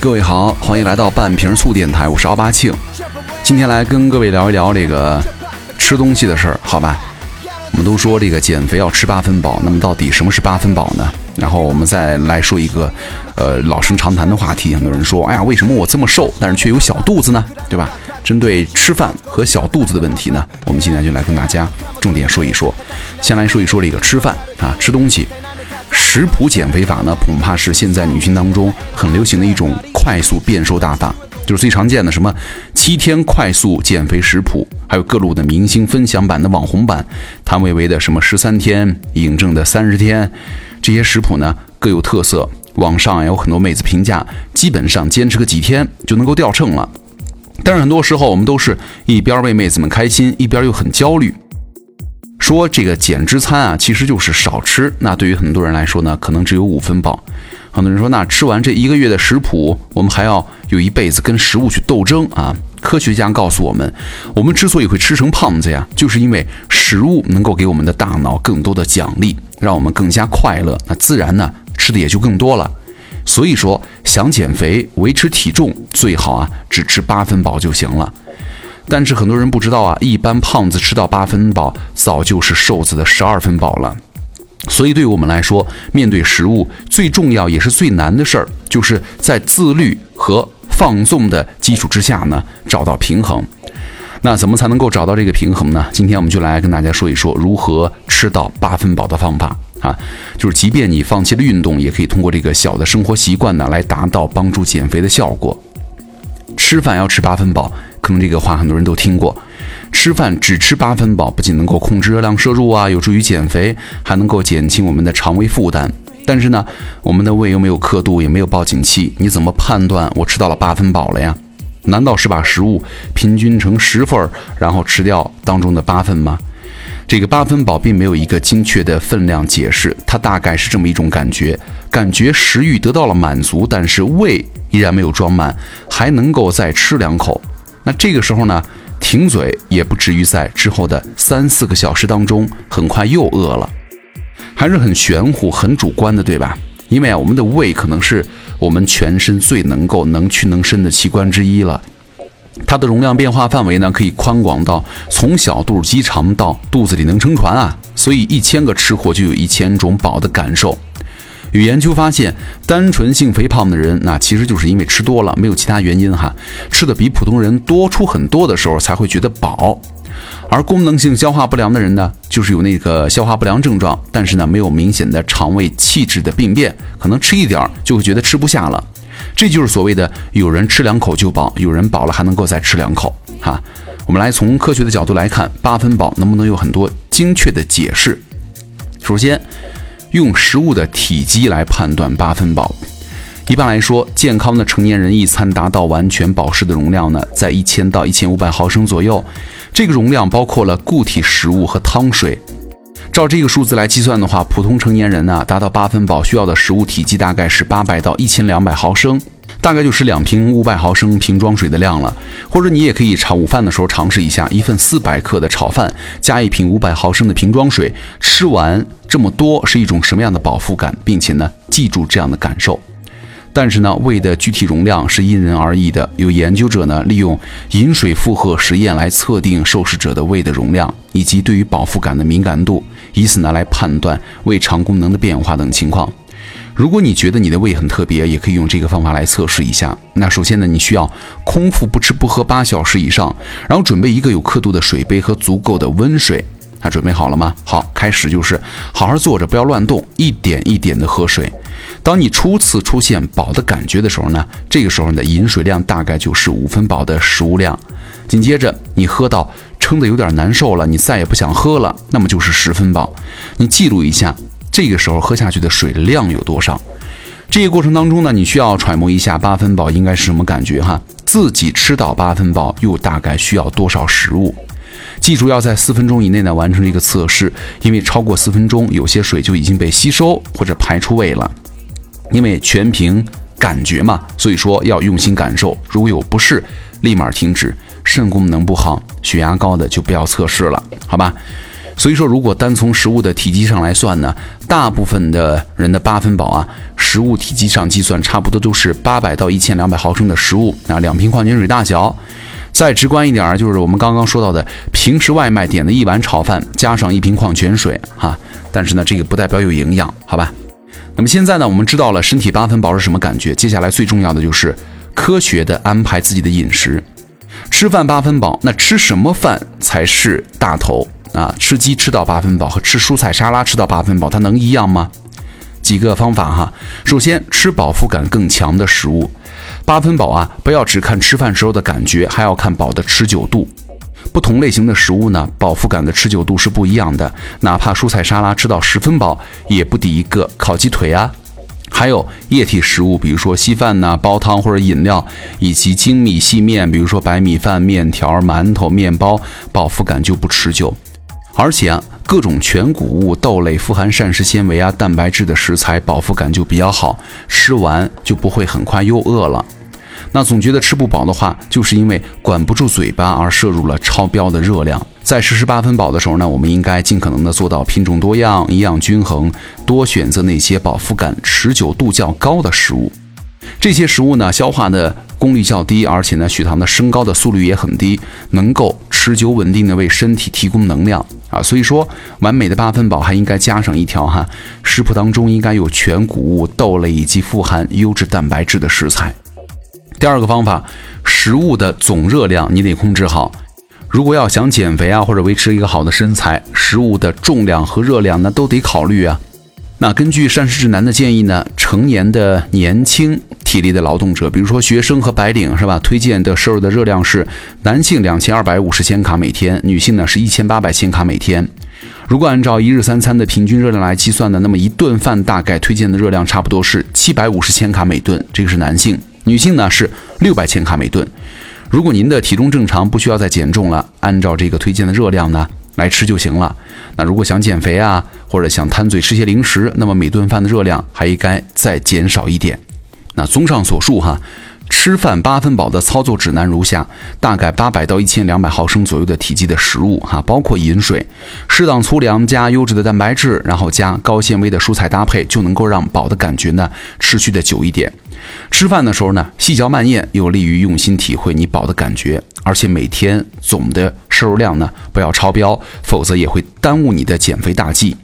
各位好，欢迎来到半瓶醋电台，我是奥巴庆。今天来跟各位聊一聊这个吃东西的事儿，好吧？我们都说这个减肥要吃八分饱，那么到底什么是八分饱呢？然后我们再来说一个，呃，老生常谈的话题。很多人说，哎呀，为什么我这么瘦，但是却有小肚子呢？对吧？针对吃饭和小肚子的问题呢，我们今天就来跟大家重点说一说。先来说一说这个吃饭啊，吃东西。食谱减肥法呢，恐怕是现在女性当中很流行的一种快速变瘦大法，就是最常见的什么七天快速减肥食谱，还有各路的明星分享版的网红版，谭维维的什么十三天，尹正的三十天，这些食谱呢各有特色，网上也有很多妹子评价，基本上坚持个几天就能够掉秤了。但是很多时候我们都是一边为妹子们开心，一边又很焦虑。说这个减脂餐啊，其实就是少吃。那对于很多人来说呢，可能只有五分饱。很多人说，那吃完这一个月的食谱，我们还要有一辈子跟食物去斗争啊？科学家告诉我们，我们之所以会吃成胖子呀，就是因为食物能够给我们的大脑更多的奖励，让我们更加快乐。那自然呢，吃的也就更多了。所以说，想减肥、维持体重，最好啊，只吃八分饱就行了。但是很多人不知道啊，一般胖子吃到八分饱，早就是瘦子的十二分饱了。所以对于我们来说，面对食物最重要也是最难的事儿，就是在自律和放纵的基础之下呢，找到平衡。那怎么才能够找到这个平衡呢？今天我们就来跟大家说一说如何吃到八分饱的方法啊，就是即便你放弃了运动，也可以通过这个小的生活习惯呢，来达到帮助减肥的效果。吃饭要吃八分饱。可能这个话很多人都听过，吃饭只吃八分饱，不仅能够控制热量摄入啊，有助于减肥，还能够减轻我们的肠胃负担。但是呢，我们的胃又没有刻度，也没有报警器，你怎么判断我吃到了八分饱了呀？难道是把食物平均成十份儿，然后吃掉当中的八份吗？这个八分饱并没有一个精确的分量解释，它大概是这么一种感觉：感觉食欲得到了满足，但是胃依然没有装满，还能够再吃两口。那这个时候呢，停嘴也不至于在之后的三四个小时当中很快又饿了，还是很玄乎、很主观的，对吧？因为啊，我们的胃可能是我们全身最能够能屈能伸的器官之一了，它的容量变化范围呢，可以宽广到从小肚鸡肠到肚子里能撑船啊，所以一千个吃货就有一千种饱的感受。有研究发现，单纯性肥胖的人，那其实就是因为吃多了，没有其他原因哈。吃的比普通人多出很多的时候，才会觉得饱。而功能性消化不良的人呢，就是有那个消化不良症状，但是呢，没有明显的肠胃气质的病变，可能吃一点儿就会觉得吃不下了。这就是所谓的有人吃两口就饱，有人饱了还能够再吃两口哈。我们来从科学的角度来看，八分饱能不能有很多精确的解释？首先。用食物的体积来判断八分饱。一般来说，健康的成年人一餐达到完全饱食的容量呢，在一千到一千五百毫升左右。这个容量包括了固体食物和汤水。照这个数字来计算的话，普通成年人呢，达到八分饱需要的食物体积大概是八百到一千两百毫升。大概就是两瓶五百毫升瓶装水的量了，或者你也可以炒午饭的时候尝试一下，一份四百克的炒饭加一瓶五百毫升的瓶装水，吃完这么多是一种什么样的饱腹感，并且呢，记住这样的感受。但是呢，胃的具体容量是因人而异的。有研究者呢，利用饮水负荷实验来测定受试者的胃的容量以及对于饱腹感的敏感度，以此呢来判断胃肠功能的变化等情况。如果你觉得你的胃很特别，也可以用这个方法来测试一下。那首先呢，你需要空腹不吃不喝八小时以上，然后准备一个有刻度的水杯和足够的温水。那准备好了吗？好，开始就是好好坐着，不要乱动，一点一点的喝水。当你初次出现饱的感觉的时候呢，这个时候你的饮水量大概就是五分饱的食物量。紧接着你喝到撑得有点难受了，你再也不想喝了，那么就是十分饱。你记录一下。这个时候喝下去的水量有多少？这个过程当中呢，你需要揣摩一下八分饱应该是什么感觉哈？自己吃到八分饱又大概需要多少食物？记住要在四分钟以内呢完成这个测试，因为超过四分钟，有些水就已经被吸收或者排出胃了。因为全凭感觉嘛，所以说要用心感受。如果有不适，立马停止。肾功能不好、血压高的就不要测试了，好吧？所以说，如果单从食物的体积上来算呢，大部分的人的八分饱啊，食物体积上计算，差不多都是八百到一千两百毫升的食物啊，两瓶矿泉水大小。再直观一点儿，就是我们刚刚说到的，平时外卖点的一碗炒饭，加上一瓶矿泉水哈。但是呢，这个不代表有营养，好吧？那么现在呢，我们知道了身体八分饱是什么感觉，接下来最重要的就是科学的安排自己的饮食。吃饭八分饱，那吃什么饭才是大头？啊，吃鸡吃到八分饱和吃蔬菜沙拉吃到八分饱，它能一样吗？几个方法哈。首先，吃饱腹感更强的食物。八分饱啊，不要只看吃饭时候的感觉，还要看饱的持久度。不同类型的食物呢，饱腹感的持久度是不一样的。哪怕蔬菜沙拉吃到十分饱，也不抵一个烤鸡腿啊。还有液体食物，比如说稀饭呐、煲汤或者饮料，以及精米细面，比如说白米饭、面条、馒头、面包，饱腹感就不持久。而且啊，各种全谷物、豆类富含膳食纤维啊、蛋白质的食材，饱腹感就比较好，吃完就不会很快又饿了。那总觉得吃不饱的话，就是因为管不住嘴巴而摄入了超标的热量。在实施八分饱的时候呢，我们应该尽可能的做到品种多样、营养均衡，多选择那些饱腹感持久度较高的食物。这些食物呢，消化的功率较低，而且呢，血糖的升高的速率也很低，能够持久稳定的为身体提供能量啊。所以说，完美的八分饱还应该加上一条哈，食谱当中应该有全谷物、豆类以及富含优质蛋白质的食材。第二个方法，食物的总热量你得控制好。如果要想减肥啊，或者维持一个好的身材，食物的重量和热量那都得考虑啊。那根据膳食指南的建议呢，成年的年轻体力的劳动者，比如说学生和白领，是吧？推荐的摄入的热量是男性两千二百五十千卡每天，女性呢是一千八百千卡每天。如果按照一日三餐的平均热量来计算呢，那么一顿饭大概推荐的热量差不多是七百五十千卡每顿，这个是男性；女性呢是六百千卡每顿。如果您的体重正常，不需要再减重了，按照这个推荐的热量呢。来吃就行了。那如果想减肥啊，或者想贪嘴吃些零食，那么每顿饭的热量还应该再减少一点。那综上所述哈，吃饭八分饱的操作指南如下：大概八百到一千两百毫升左右的体积的食物哈，包括饮水，适当粗粮加优质的蛋白质，然后加高纤维的蔬菜搭配，就能够让饱的感觉呢持续的久一点。吃饭的时候呢，细嚼慢咽，有利于用心体会你饱的感觉。而且每天总的摄入量呢不要超标，否则也会耽误你的减肥大计。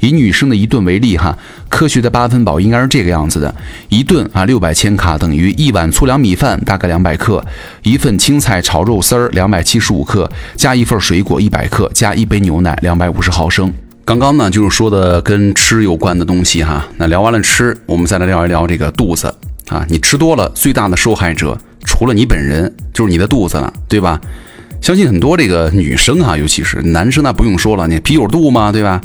以女生的一顿为例哈，科学的八分饱应该是这个样子的：一顿啊六百千卡等于一碗粗粮米饭大概两百克，一份青菜炒肉丝儿两百七十五克，加一份水果一百克，加一杯牛奶两百五十毫升。刚刚呢就是说的跟吃有关的东西哈，那聊完了吃，我们再来聊一聊这个肚子啊，你吃多了最大的受害者。除了你本人，就是你的肚子了，对吧？相信很多这个女生啊，尤其是男生，那不用说了，你啤酒肚嘛，对吧？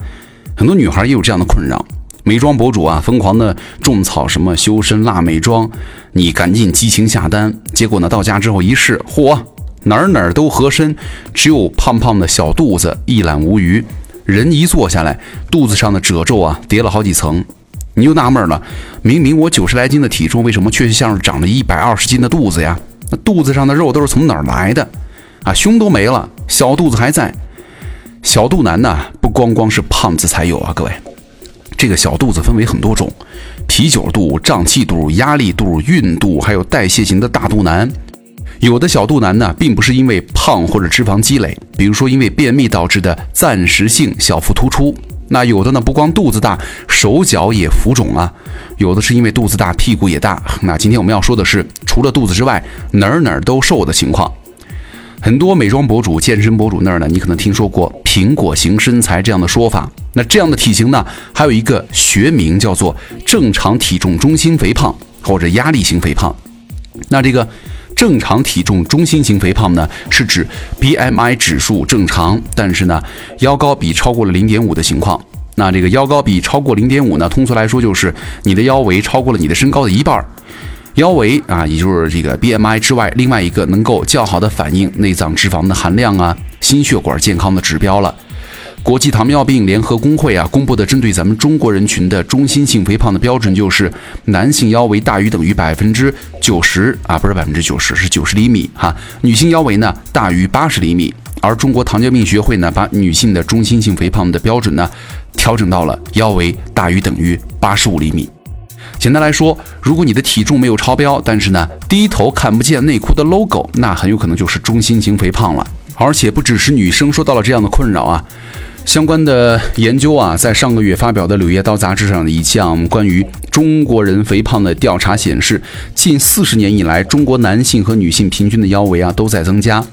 很多女孩也有这样的困扰。美妆博主啊，疯狂的种草什么修身辣美妆，你赶紧激情下单，结果呢，到家之后一试，嚯，哪儿哪儿都合身，只有胖胖的小肚子一览无余。人一坐下来，肚子上的褶皱啊，叠了好几层。你就纳闷了，明明我九十来斤的体重，为什么却像是长了一百二十斤的肚子呀？那肚子上的肉都是从哪儿来的？啊，胸都没了，小肚子还在。小肚腩呢，不光光是胖子才有啊，各位，这个小肚子分为很多种：啤酒肚、胀气肚、压力肚、孕肚，还有代谢型的大肚腩。有的小肚腩呢，并不是因为胖或者脂肪积累，比如说因为便秘导致的暂时性小腹突出。那有的呢，不光肚子大，手脚也浮肿啊；有的是因为肚子大，屁股也大。那今天我们要说的是，除了肚子之外，哪儿哪儿都瘦的情况。很多美妆博主、健身博主那儿呢，你可能听说过“苹果型身材”这样的说法。那这样的体型呢，还有一个学名叫做正常体重中心肥胖或者压力型肥胖。那这个。正常体重中心型肥胖呢，是指 BMI 指数正常，但是呢腰高比超过了零点五的情况。那这个腰高比超过零点五呢，通俗来说就是你的腰围超过了你的身高的一半。腰围啊，也就是这个 BMI 之外另外一个能够较好的反映内脏脂肪的含量啊、心血管健康的指标了。国际糖尿病联合工会啊公布的针对咱们中国人群的中心性肥胖的标准就是男性腰围大于等于百分之九十啊，不是百分之九十，是九十厘米哈。女性腰围呢大于八十厘米，而中国糖尿病学会呢，把女性的中心性肥胖的标准呢，调整到了腰围大于等于八十五厘米。简单来说，如果你的体重没有超标，但是呢低头看不见内裤的 logo，那很有可能就是中心型肥胖了。而且不只是女生受到了这样的困扰啊。相关的研究啊，在上个月发表的《柳叶刀》杂志上的一项关于中国人肥胖的调查显示，近四十年以来，中国男性和女性平均的腰围啊都在增加，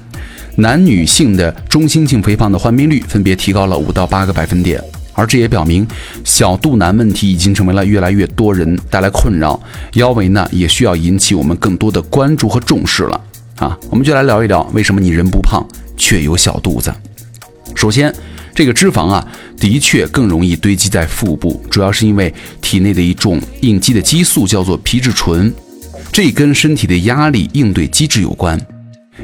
男女性的中心性肥胖的患病率分别提高了五到八个百分点，而这也表明小肚腩问题已经成为了越来越多人带来困扰，腰围呢也需要引起我们更多的关注和重视了啊！我们就来聊一聊，为什么你人不胖却有小肚子？首先。这个脂肪啊，的确更容易堆积在腹部，主要是因为体内的一种应激的激素叫做皮质醇，这跟身体的压力应对机制有关。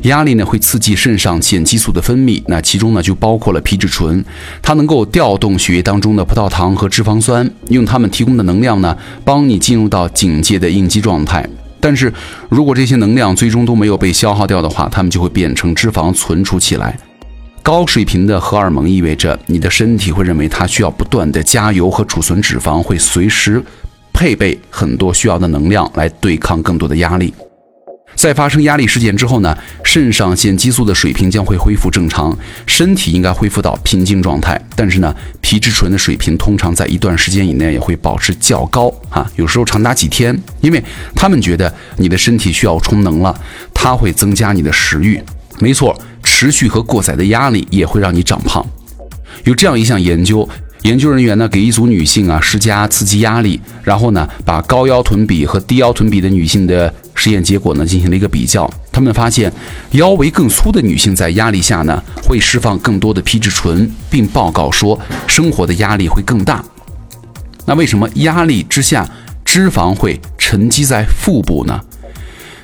压力呢会刺激肾上腺激素的分泌，那其中呢就包括了皮质醇，它能够调动血液当中的葡萄糖和脂肪酸，用它们提供的能量呢，帮你进入到警戒的应激状态。但是如果这些能量最终都没有被消耗掉的话，它们就会变成脂肪存储起来。高水平的荷尔蒙意味着你的身体会认为它需要不断的加油和储存脂肪，会随时配备很多需要的能量来对抗更多的压力。在发生压力事件之后呢，肾上腺激素的水平将会恢复正常，身体应该恢复到平静状态。但是呢，皮质醇的水平通常在一段时间以内也会保持较高啊，有时候长达几天，因为他们觉得你的身体需要充能了，它会增加你的食欲。没错。持续和过载的压力也会让你长胖。有这样一项研究，研究人员呢给一组女性啊施加刺激压力，然后呢把高腰臀比和低腰臀比的女性的实验结果呢进行了一个比较。他们发现，腰围更粗的女性在压力下呢会释放更多的皮质醇，并报告说生活的压力会更大。那为什么压力之下脂肪会沉积在腹部呢？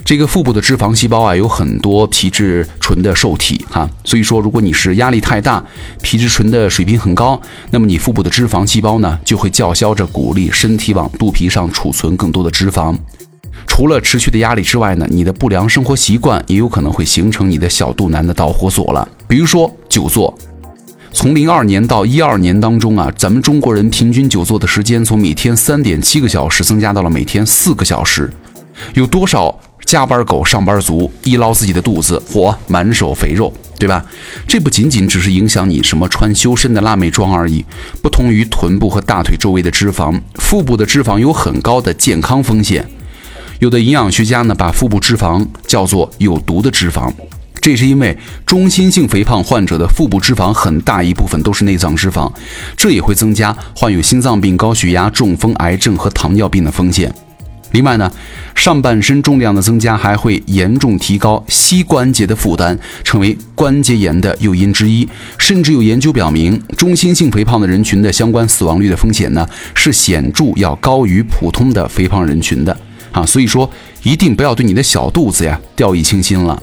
这个腹部的脂肪细胞啊，有很多皮质醇的受体哈，所以说如果你是压力太大，皮质醇的水平很高，那么你腹部的脂肪细胞呢，就会叫嚣着鼓励身体往肚皮上储存更多的脂肪。除了持续的压力之外呢，你的不良生活习惯也有可能会形成你的小肚腩的导火索了。比如说久坐，从零二年到一二年当中啊，咱们中国人平均久坐的时间从每天三点七个小时增加到了每天四个小时，有多少？加班狗、上班族一捞自己的肚子，嚯，满手肥肉，对吧？这不仅仅只是影响你什么穿修身的辣妹装而已。不同于臀部和大腿周围的脂肪，腹部的脂肪有很高的健康风险。有的营养学家呢，把腹部脂肪叫做有毒的脂肪，这是因为中心性肥胖患者的腹部脂肪很大一部分都是内脏脂肪，这也会增加患有心脏病、高血压、中风、癌症和糖尿病的风险。另外呢，上半身重量的增加还会严重提高膝关节的负担，成为关节炎的诱因之一。甚至有研究表明，中心性肥胖的人群的相关死亡率的风险呢，是显著要高于普通的肥胖人群的啊。所以说，一定不要对你的小肚子呀掉以轻心了。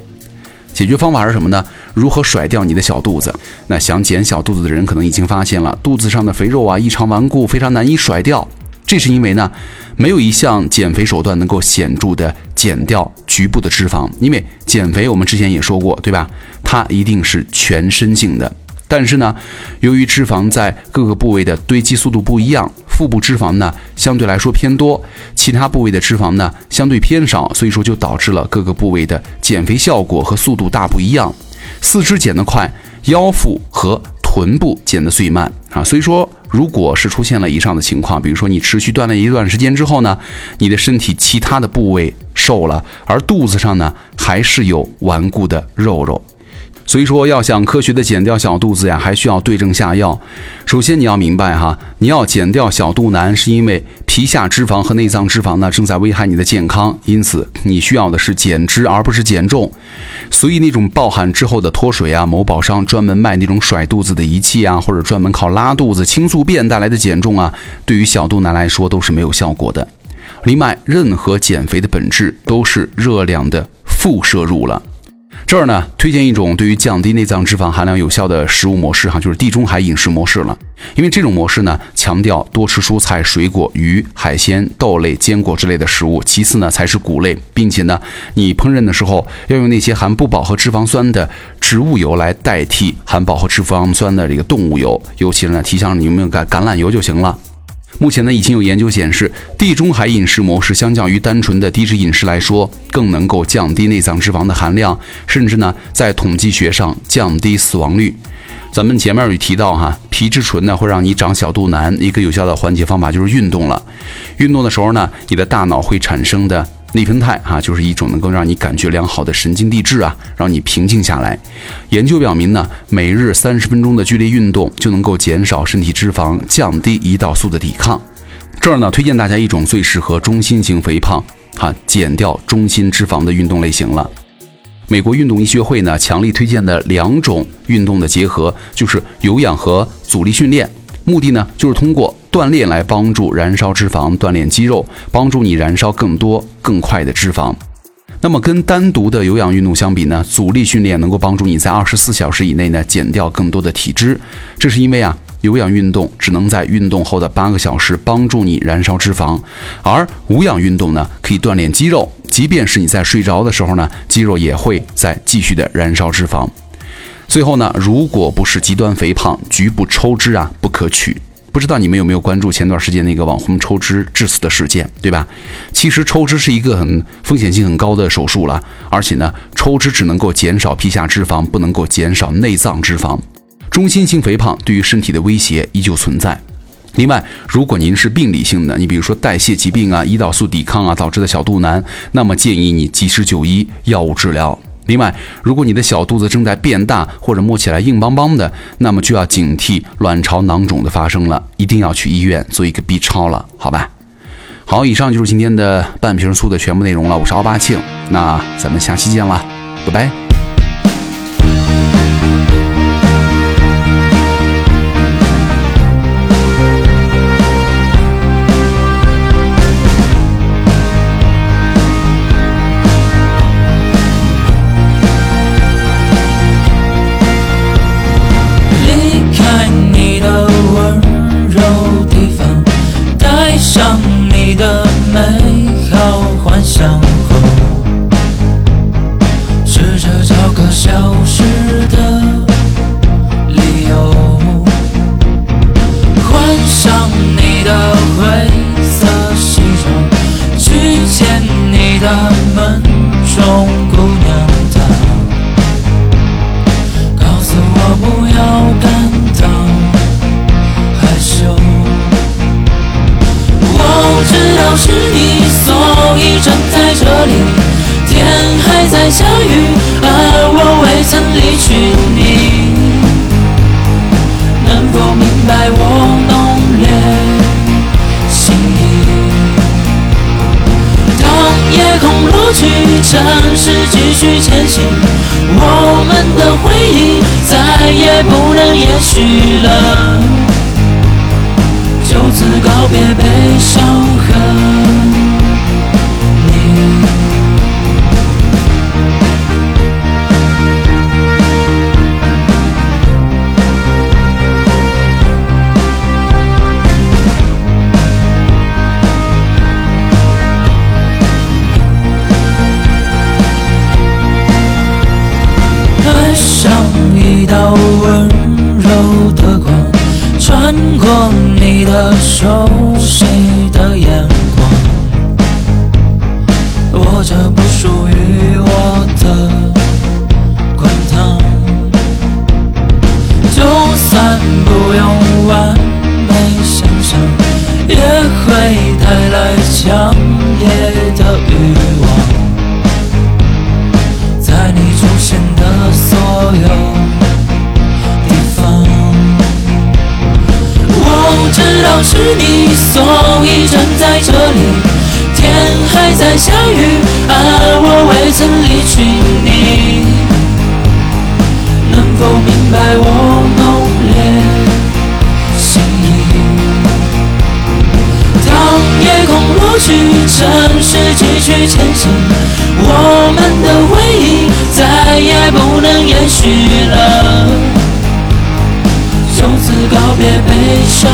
解决方法是什么呢？如何甩掉你的小肚子？那想减小肚子的人可能已经发现了，肚子上的肥肉啊异常顽固，非常难以甩掉。这是因为呢，没有一项减肥手段能够显著的减掉局部的脂肪。因为减肥，我们之前也说过，对吧？它一定是全身性的。但是呢，由于脂肪在各个部位的堆积速度不一样，腹部脂肪呢相对来说偏多，其他部位的脂肪呢相对偏少，所以说就导致了各个部位的减肥效果和速度大不一样。四肢减得快，腰腹和臀部减得最慢啊。所以说。如果是出现了以上的情况，比如说你持续锻炼一段时间之后呢，你的身体其他的部位瘦了，而肚子上呢还是有顽固的肉肉。所以说，要想科学的减掉小肚子呀，还需要对症下药。首先，你要明白哈，你要减掉小肚腩，是因为皮下脂肪和内脏脂肪呢正在危害你的健康，因此你需要的是减脂而不是减重。所以，那种暴汗之后的脱水啊，某宝上专门卖那种甩肚子的仪器啊，或者专门靠拉肚子、轻宿便带来的减重啊，对于小肚腩来说都是没有效果的。另外，任何减肥的本质都是热量的负摄入了。这儿呢，推荐一种对于降低内脏脂肪含量有效的食物模式，哈，就是地中海饮食模式了。因为这种模式呢，强调多吃蔬菜、水果、鱼、海鲜、豆类、坚果之类的食物，其次呢才是谷类，并且呢，你烹饪的时候要用那些含不饱和脂肪酸的植物油来代替含饱和脂肪酸的这个动物油，尤其呢，提倡你用橄橄榄油就行了。目前呢，已经有研究显示，地中海饮食模式相较于单纯的低脂饮食来说，更能够降低内脏脂肪的含量，甚至呢，在统计学上降低死亡率。咱们前面有提到哈，皮质醇呢会让你长小肚腩，一个有效的缓解方法就是运动了。运动的时候呢，你的大脑会产生的。内啡肽哈，就是一种能够让你感觉良好的神经递质啊，让你平静下来。研究表明呢，每日三十分钟的剧烈运动就能够减少身体脂肪，降低胰岛素的抵抗。这儿呢，推荐大家一种最适合中心型肥胖哈，减掉中心脂肪的运动类型了。美国运动医学会呢，强力推荐的两种运动的结合，就是有氧和阻力训练。目的呢，就是通过锻炼来帮助燃烧脂肪，锻炼肌肉，帮助你燃烧更多、更快的脂肪。那么跟单独的有氧运动相比呢，阻力训练能够帮助你在二十四小时以内呢减掉更多的体脂。这是因为啊，有氧运动只能在运动后的八个小时帮助你燃烧脂肪，而无氧运动呢可以锻炼肌肉，即便是你在睡着的时候呢，肌肉也会在继续的燃烧脂肪。最后呢，如果不是极端肥胖，局部抽脂啊不可取。不知道你们有没有关注前段时间那个网红抽脂致死的事件，对吧？其实抽脂是一个很风险性很高的手术了，而且呢，抽脂只能够减少皮下脂肪，不能够减少内脏脂肪。中心型肥胖对于身体的威胁依旧存在。另外，如果您是病理性的，你比如说代谢疾病啊、胰岛素抵抗啊导致的小肚腩，那么建议你及时就医，药物治疗。另外，如果你的小肚子正在变大，或者摸起来硬邦邦的，那么就要警惕卵巢囊肿的发生了，一定要去医院做一个 B 超了，好吧？好，以上就是今天的半瓶醋的全部内容了。我是奥巴庆，那咱们下期见了，拜拜。告别悲伤。完美想象，也会带来强烈的欲望。在你出现的所有地方，我。知道是你，所以站在这里。天还在下雨，而我未曾离去。你能否明白我城市继续前行我们的回忆再也不能延续了。从此告别悲伤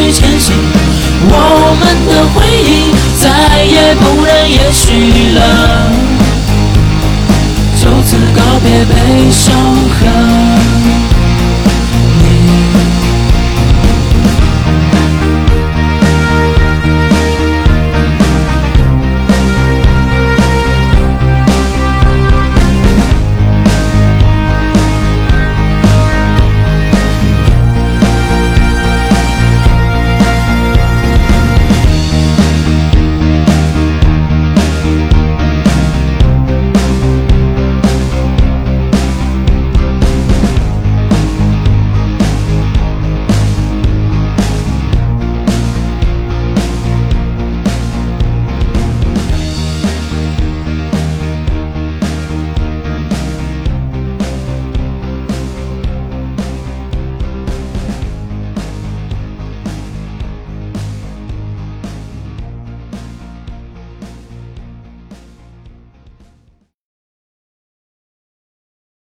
之前。